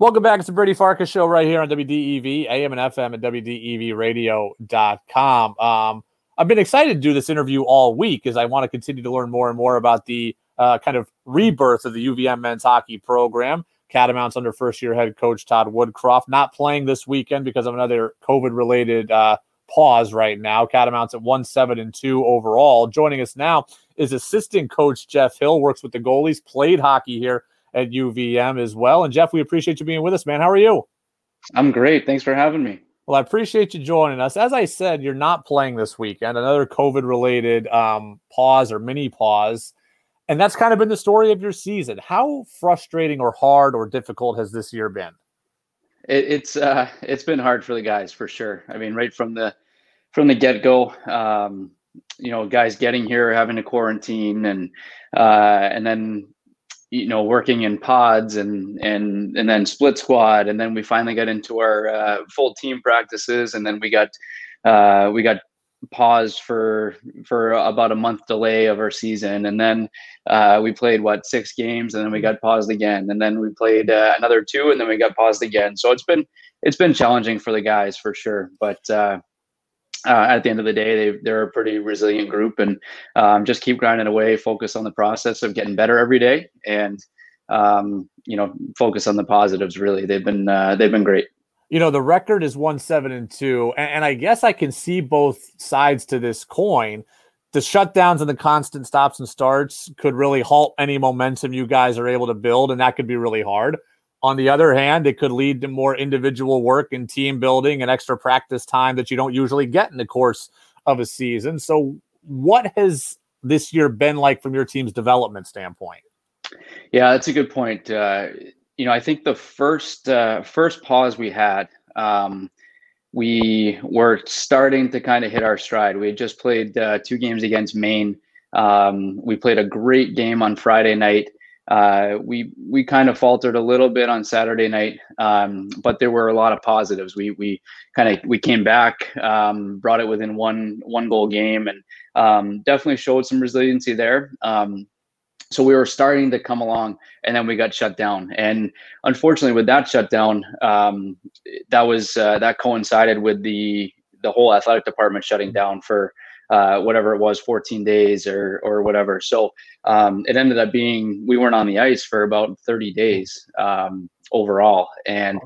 Welcome back. It's the Brady Farkas show right here on WDEV, AM and FM at WDEVradio.com. Um, I've been excited to do this interview all week as I want to continue to learn more and more about the uh, kind of rebirth of the UVM men's hockey program. Catamounts under first year head coach Todd Woodcroft not playing this weekend because of another COVID related uh, pause right now. Catamounts at one seven and two overall. Joining us now is assistant coach Jeff Hill, works with the goalies, played hockey here at UVM as well. And Jeff, we appreciate you being with us, man. How are you? I'm great. Thanks for having me. Well, I appreciate you joining us. As I said, you're not playing this weekend, another COVID related um, pause or mini pause. And that's kind of been the story of your season. How frustrating or hard or difficult has this year been? It, it's uh, it's been hard for the guys for sure. I mean, right from the from the get go, um, you know, guys getting here, having to quarantine, and uh, and then you know working in pods and and and then split squad and then we finally got into our uh, full team practices and then we got uh, we got paused for for about a month delay of our season. And then uh, we played what six games and then we got paused again. And then we played uh, another two and then we got paused again. So it's been it's been challenging for the guys for sure. But uh, uh, at the end of the day, they, they're a pretty resilient group and um, just keep grinding away, focus on the process of getting better every day, and um, you know, focus on the positives. Really, they've been uh, they've been great. You know, the record is one seven and two, and, and I guess I can see both sides to this coin. The shutdowns and the constant stops and starts could really halt any momentum you guys are able to build, and that could be really hard. On the other hand, it could lead to more individual work and team building and extra practice time that you don't usually get in the course of a season. So, what has this year been like from your team's development standpoint? Yeah, that's a good point. Uh, you know, I think the first uh, first pause we had, um, we were starting to kind of hit our stride. We had just played uh, two games against Maine. Um, we played a great game on Friday night. Uh, we we kind of faltered a little bit on Saturday night, um, but there were a lot of positives. We we kind of we came back, um, brought it within one one goal game, and um, definitely showed some resiliency there. Um, so we were starting to come along, and then we got shut down. And unfortunately, with that shutdown, um, that was uh, that coincided with the the whole athletic department shutting down for uh, whatever it was, 14 days or or whatever. So um, it ended up being we weren't on the ice for about 30 days um, overall, and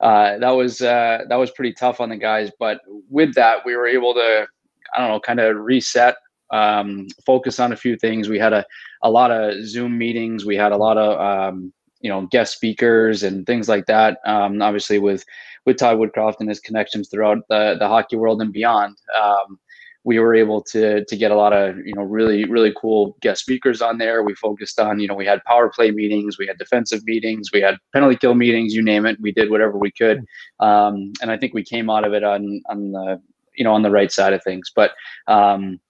uh, that was uh, that was pretty tough on the guys. But with that, we were able to I don't know, kind of reset, um, focus on a few things. We had a a lot of Zoom meetings. We had a lot of um, you know guest speakers and things like that. Um, obviously with with Todd Woodcroft and his connections throughout the the hockey world and beyond. Um, we were able to to get a lot of you know really really cool guest speakers on there. We focused on you know we had power play meetings, we had defensive meetings, we had penalty kill meetings, you name it. We did whatever we could, um, and I think we came out of it on on the you know on the right side of things. But um,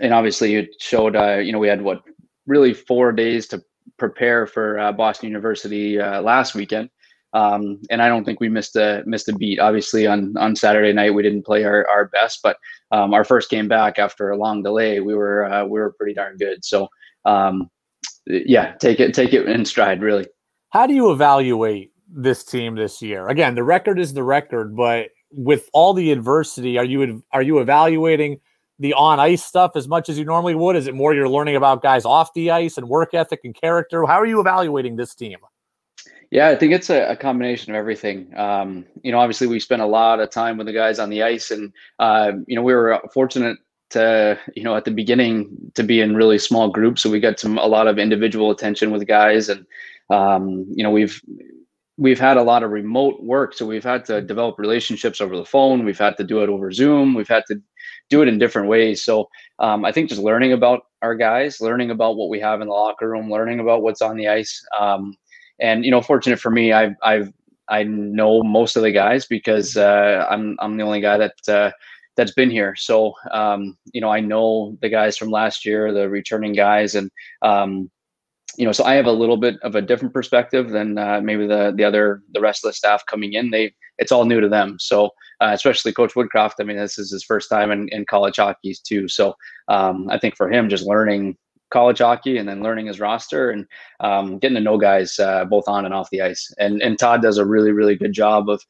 and obviously it showed uh, you know we had what really four days to prepare for uh, Boston University uh, last weekend. Um, and I don't think we missed a missed a beat. Obviously, on on Saturday night we didn't play our, our best, but um, our first game back after a long delay, we were uh, we were pretty darn good. So um, yeah, take it take it in stride, really. How do you evaluate this team this year? Again, the record is the record, but with all the adversity, are you are you evaluating the on ice stuff as much as you normally would? Is it more you're learning about guys off the ice and work ethic and character? How are you evaluating this team? Yeah, I think it's a, a combination of everything. Um, you know, obviously we spent a lot of time with the guys on the ice, and uh, you know we were fortunate to you know at the beginning to be in really small groups, so we got some a lot of individual attention with guys, and um, you know we've we've had a lot of remote work, so we've had to develop relationships over the phone. We've had to do it over Zoom. We've had to do it in different ways. So um, I think just learning about our guys, learning about what we have in the locker room, learning about what's on the ice. And you know, fortunate for me, I've I've I know most of the guys because uh, I'm I'm the only guy that uh, that's been here. So um, you know, I know the guys from last year, the returning guys, and um, you know, so I have a little bit of a different perspective than uh, maybe the the other the rest of the staff coming in. They it's all new to them. So uh, especially Coach Woodcroft. I mean, this is his first time in, in college hockey too. So um, I think for him, just learning college hockey and then learning his roster and um, getting to know guys uh, both on and off the ice. And and Todd does a really really good job of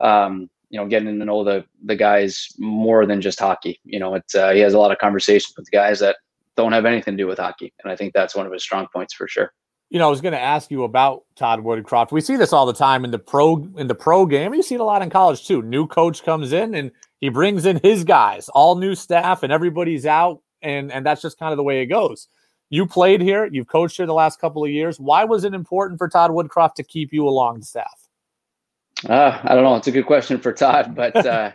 um, you know getting to know the the guys more than just hockey. You know, it's uh, he has a lot of conversations with guys that don't have anything to do with hockey, and I think that's one of his strong points for sure. You know, I was going to ask you about Todd Woodcroft. We see this all the time in the pro in the pro game. You see it a lot in college too. New coach comes in and he brings in his guys, all new staff, and everybody's out, and and that's just kind of the way it goes. You played here, you've coached here the last couple of years. Why was it important for Todd Woodcroft to keep you along the staff? Uh, I don't know. It's a good question for Todd, but uh,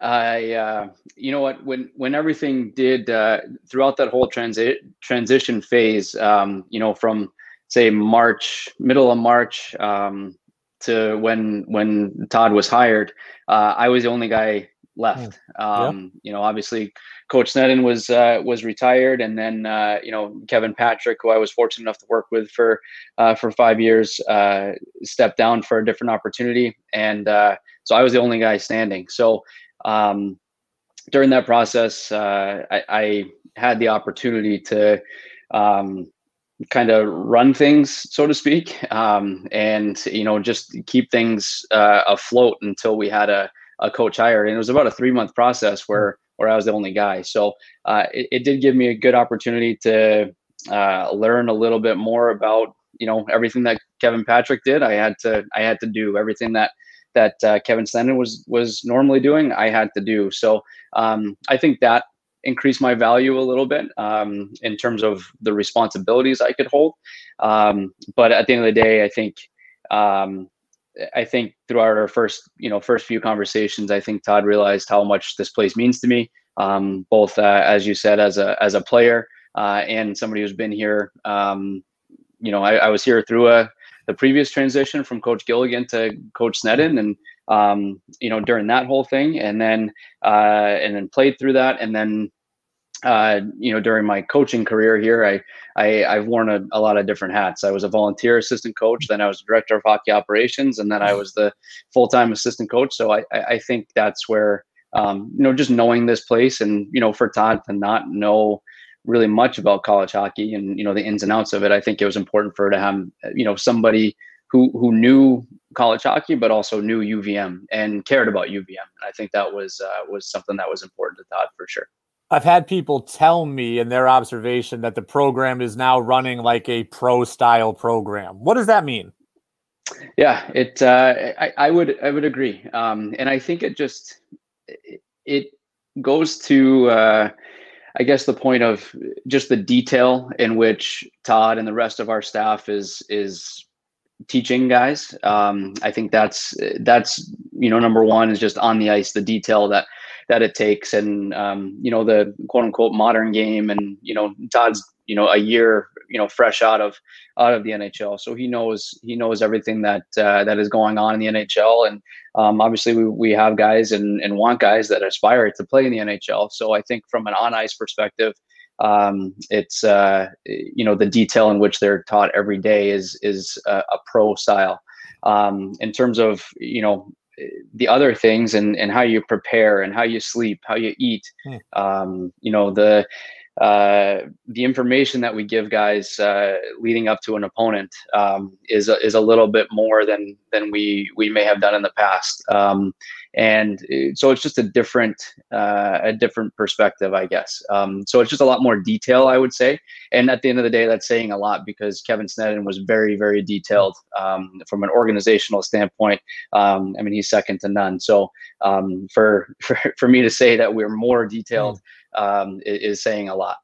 I, uh, you know what, when when everything did uh, throughout that whole transit transition phase, um, you know, from say March, middle of March, um, to when when Todd was hired, uh, I was the only guy left. Um, yeah. You know, obviously, Coach Sneddon was uh, was retired, and then uh, you know Kevin Patrick, who I was fortunate enough to work with for uh, for five years, uh, stepped down for a different opportunity, and uh, so I was the only guy standing. So um, during that process, uh, I, I, had the opportunity to. Um, kind of run things so to speak um, and you know just keep things afloat until we had a a coach hired, and it was about a three month process where where I was the only guy. So uh, it, it, did give me a good opportunity to uh, learn a little bit more about you know everything that Kevin Patrick did. I had to I had to do everything that that uh, Kevin Sneddon was was normally doing. I had to do so. Um, I think that increased my value a little bit um, in terms of the responsibilities I could hold. Um, but at the end of the day, I think um, I think throughout our first, you know, first few conversations, I think Todd realized how much this place means to me, um, both uh, as you said, as a as a player uh, and somebody who's been here. Um, you know, I, I, was here through a the previous transition from Coach Gilligan to Coach Sneddon, and um, you know, during that whole thing, and then uh, and then played through that, and then uh, you know, during my coaching career here, I, I have worn a, a, lot of different hats. I was a volunteer assistant coach, then I was director of hockey operations, and then I was the full time assistant coach. So I, I think that's where um, you know just knowing this place, and you know, for Todd to not know really much about college hockey and you know the ins and outs of it, I think it was important for her to have you know somebody who who knew college hockey but also knew UVM and cared about UVM. And I think that was uh, was something that was important to Todd for sure. I've had people tell me in their observation that the program is now running like a pro style program. What does that mean? Yeah, it. Uh, I, I would. I would agree. Um, and I think it just it goes to. Uh, I guess the point of just the detail in which Todd and the rest of our staff is is teaching guys. Um, I think that's that's you know number one is just on the ice the detail that that it takes. And um, you know the quote unquote modern game and you know Todd's you know a year you know fresh out of out of the NHL so he knows he knows everything that uh, that is going on in the NHL and um, obviously we, we have guys and, and want guys that aspire to play in the NHL so I think from an on ice perspective um, it's uh, you know the detail in which they're taught every day is is a, a pro style. Um, in terms of you know the other things and, and how you prepare and how you sleep, how you eat. Hmm. Um, you know, the uh, the information that we give guys uh, leading up to an opponent um, is a, is a little bit more than than we we may have done in the past. Um, and uh, so it's just a different uh, a different perspective i guess um, so it's just a lot more detail i would say and at the end of the day that's saying a lot because kevin sneddon was very very detailed um, from an organizational standpoint um, i mean he's second to none so um, for, for for me to say that we're more detailed mm. Is, is saying a lot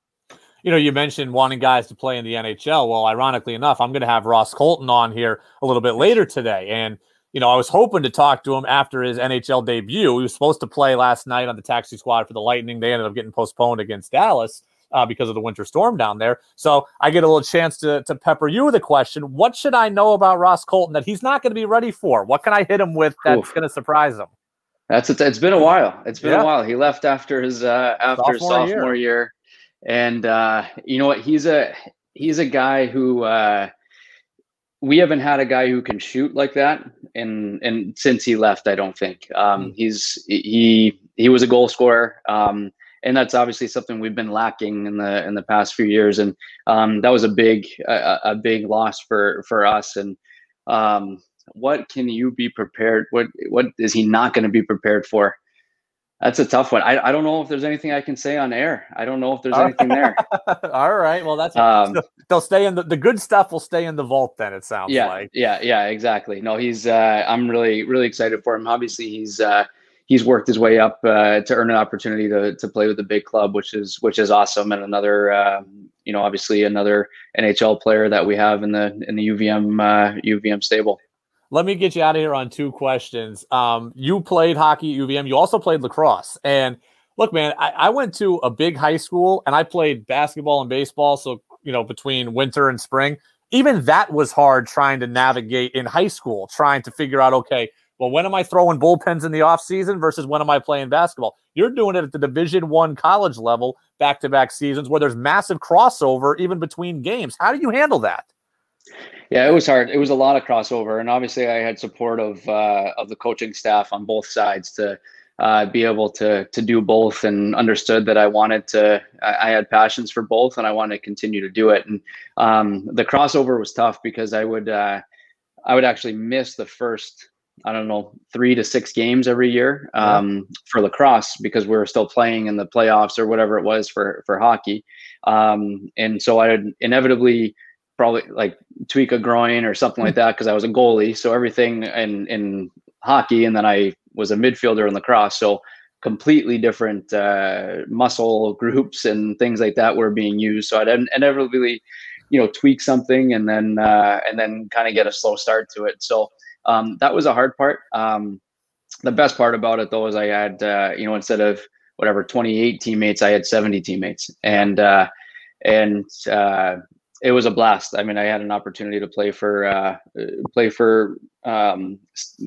you know, you mentioned wanting guys to play in the NHL. Well, ironically enough, I'm going to have Ross Colton on here a little bit later today. And you know, I was hoping to talk to him after his NHL debut. He was supposed to play last night on the taxi squad for the Lightning. They ended up getting postponed against Dallas uh, because of the winter storm down there. So I get a little chance to, to pepper you with a question. What should I know about Ross Colton that he's not going to be ready for? What can I hit him with that's going to surprise him? That's a, it's been a while. It's been yeah. a while. He left after his uh, after sophomore, sophomore year. year. and uh, you know what? He's a he's a guy who uh, we haven't had a guy who can shoot like that and and since he left i don't think um, mm. he's he he was a goal scorer um, and that's obviously something we've been lacking in the in the past few years, and um, that was a big a, a, big loss for for us. And um, what can you be prepared? What what is he not going to be prepared for? That's a tough one. I, I don't know if there's anything I can say on air. I don't know if there's anything there. All right. Well, that's um, they'll stay in the, the good stuff will stay in the vault. Then it sounds yeah, like. Yeah. Yeah. Exactly. No, he's. Uh, I'm really really excited for him. Obviously, he's uh, he's worked his way up uh, to earn an opportunity to to play with the big club, which is which is awesome, and another. Um, you know, obviously another NHL player that we have in the in the UVM UVM uh, stable let me get you out of here on two questions. Um, you played hockey at UVM. You also played lacrosse. And look, man, I, I, went to a big high school and I played basketball and baseball. So, you know, between winter and spring, even that was hard trying to navigate in high school, trying to figure out, okay, well, when am I throwing bullpens in the off season versus when am I playing basketball? You're doing it at the Division One college level, back to back seasons where there's massive crossover even between games. How do you handle that? Yeah, it was hard. It was a lot of crossover, and obviously, I had support of uh, of the coaching staff on both sides to uh, be able to to do both, and understood that I wanted to. I, I, had passions for both, and I wanted to continue to do it. And um, the crossover was tough because I would uh, I would actually miss the first I don't know three to six games every year um, yeah. for lacrosse because we were still playing in the playoffs or whatever it was for for hockey, um, and so I would inevitably probably like tweak a groin or something like that because I was a goalie. So everything in in hockey, and then I was a midfielder in lacrosse. So completely different uh, muscle groups and things like that were being used. So I'd inevitably, you know, tweak something and then uh, and then kind of get a slow start to it. So um, that was a hard part. Um, the best part about it though is I had uh, you know instead of whatever 28 teammates, I had 70 teammates, and uh, and uh, it was a blast. I mean, I had an opportunity to play for uh, play for um,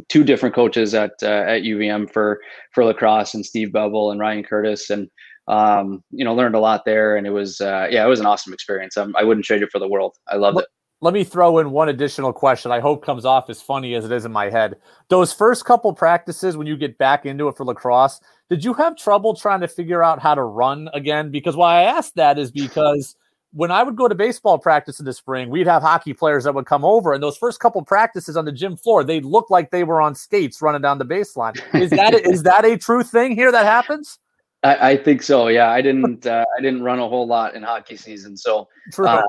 two different coaches at uh, at UVM for for lacrosse and Steve Bevel and Ryan Curtis, and um, you know, learned a lot there. And it was uh, yeah, it was an awesome experience. I'm, I would not trade it for the world. I loved let, it. Let me throw in one additional question. I hope comes off as funny as it is in my head. Those first couple practices when you get back into it for lacrosse, did you have trouble trying to figure out how to run again? Because why I asked that is because when I would go to baseball practice in the spring, we'd have hockey players that would come over, and those first couple practices on the gym floor, they looked like they were on skates running down the baseline. Is that is that a true thing here that happens? I, I think so. Yeah, I didn't uh, I didn't run a whole lot in hockey season, so uh,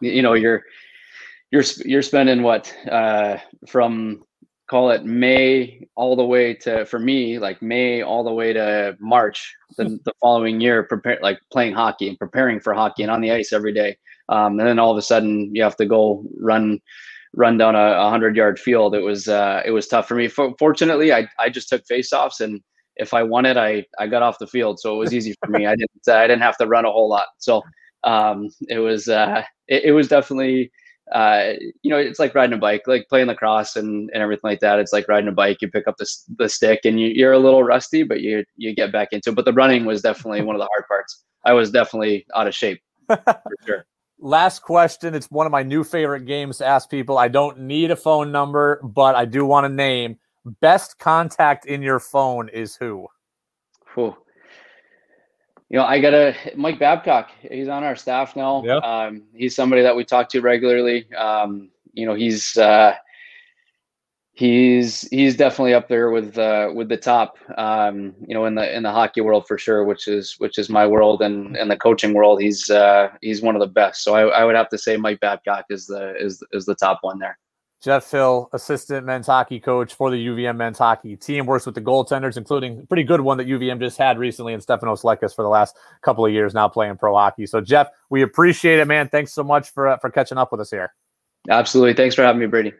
you know you're you're you're spending what uh, from call it May all the way to for me like May all the way to March the, the following year prepare like playing hockey and preparing for hockey and on the ice every day. Um, and then all of a sudden you have to go run run down a, a hundred yard field. It was uh, it was tough for me. For, fortunately I, I just took faceoffs and if I wanted I I got off the field. So it was easy for me. I didn't I didn't have to run a whole lot. So um, it was uh, it, it was definitely uh, you know, it's like riding a bike, like playing lacrosse and, and everything like that. It's like riding a bike. You pick up the, the stick and you, you're a little rusty, but you you get back into it. But the running was definitely one of the hard parts. I was definitely out of shape for sure. Last question. It's one of my new favorite games to ask people. I don't need a phone number, but I do want a name. Best contact in your phone is who? Whew you know, I got a Mike Babcock. He's on our staff now. Yeah. Um, he's somebody that we talk to regularly. Um, you know, he's uh, he's he's definitely up there with uh, with the top. Um, you know, in the in the hockey world for sure, which is which is my world, and in the coaching world, he's uh, he's one of the best. So I, I would have to say Mike Babcock is the is is the top one there. Jeff Hill, assistant men's hockey coach for the UVM men's hockey team, works with the goaltenders, including a pretty good one that UVM just had recently, and Stefanos Lekkas for the last couple of years now playing pro hockey. So, Jeff, we appreciate it, man. Thanks so much for uh, for catching up with us here. Absolutely. Thanks for having me, Brady.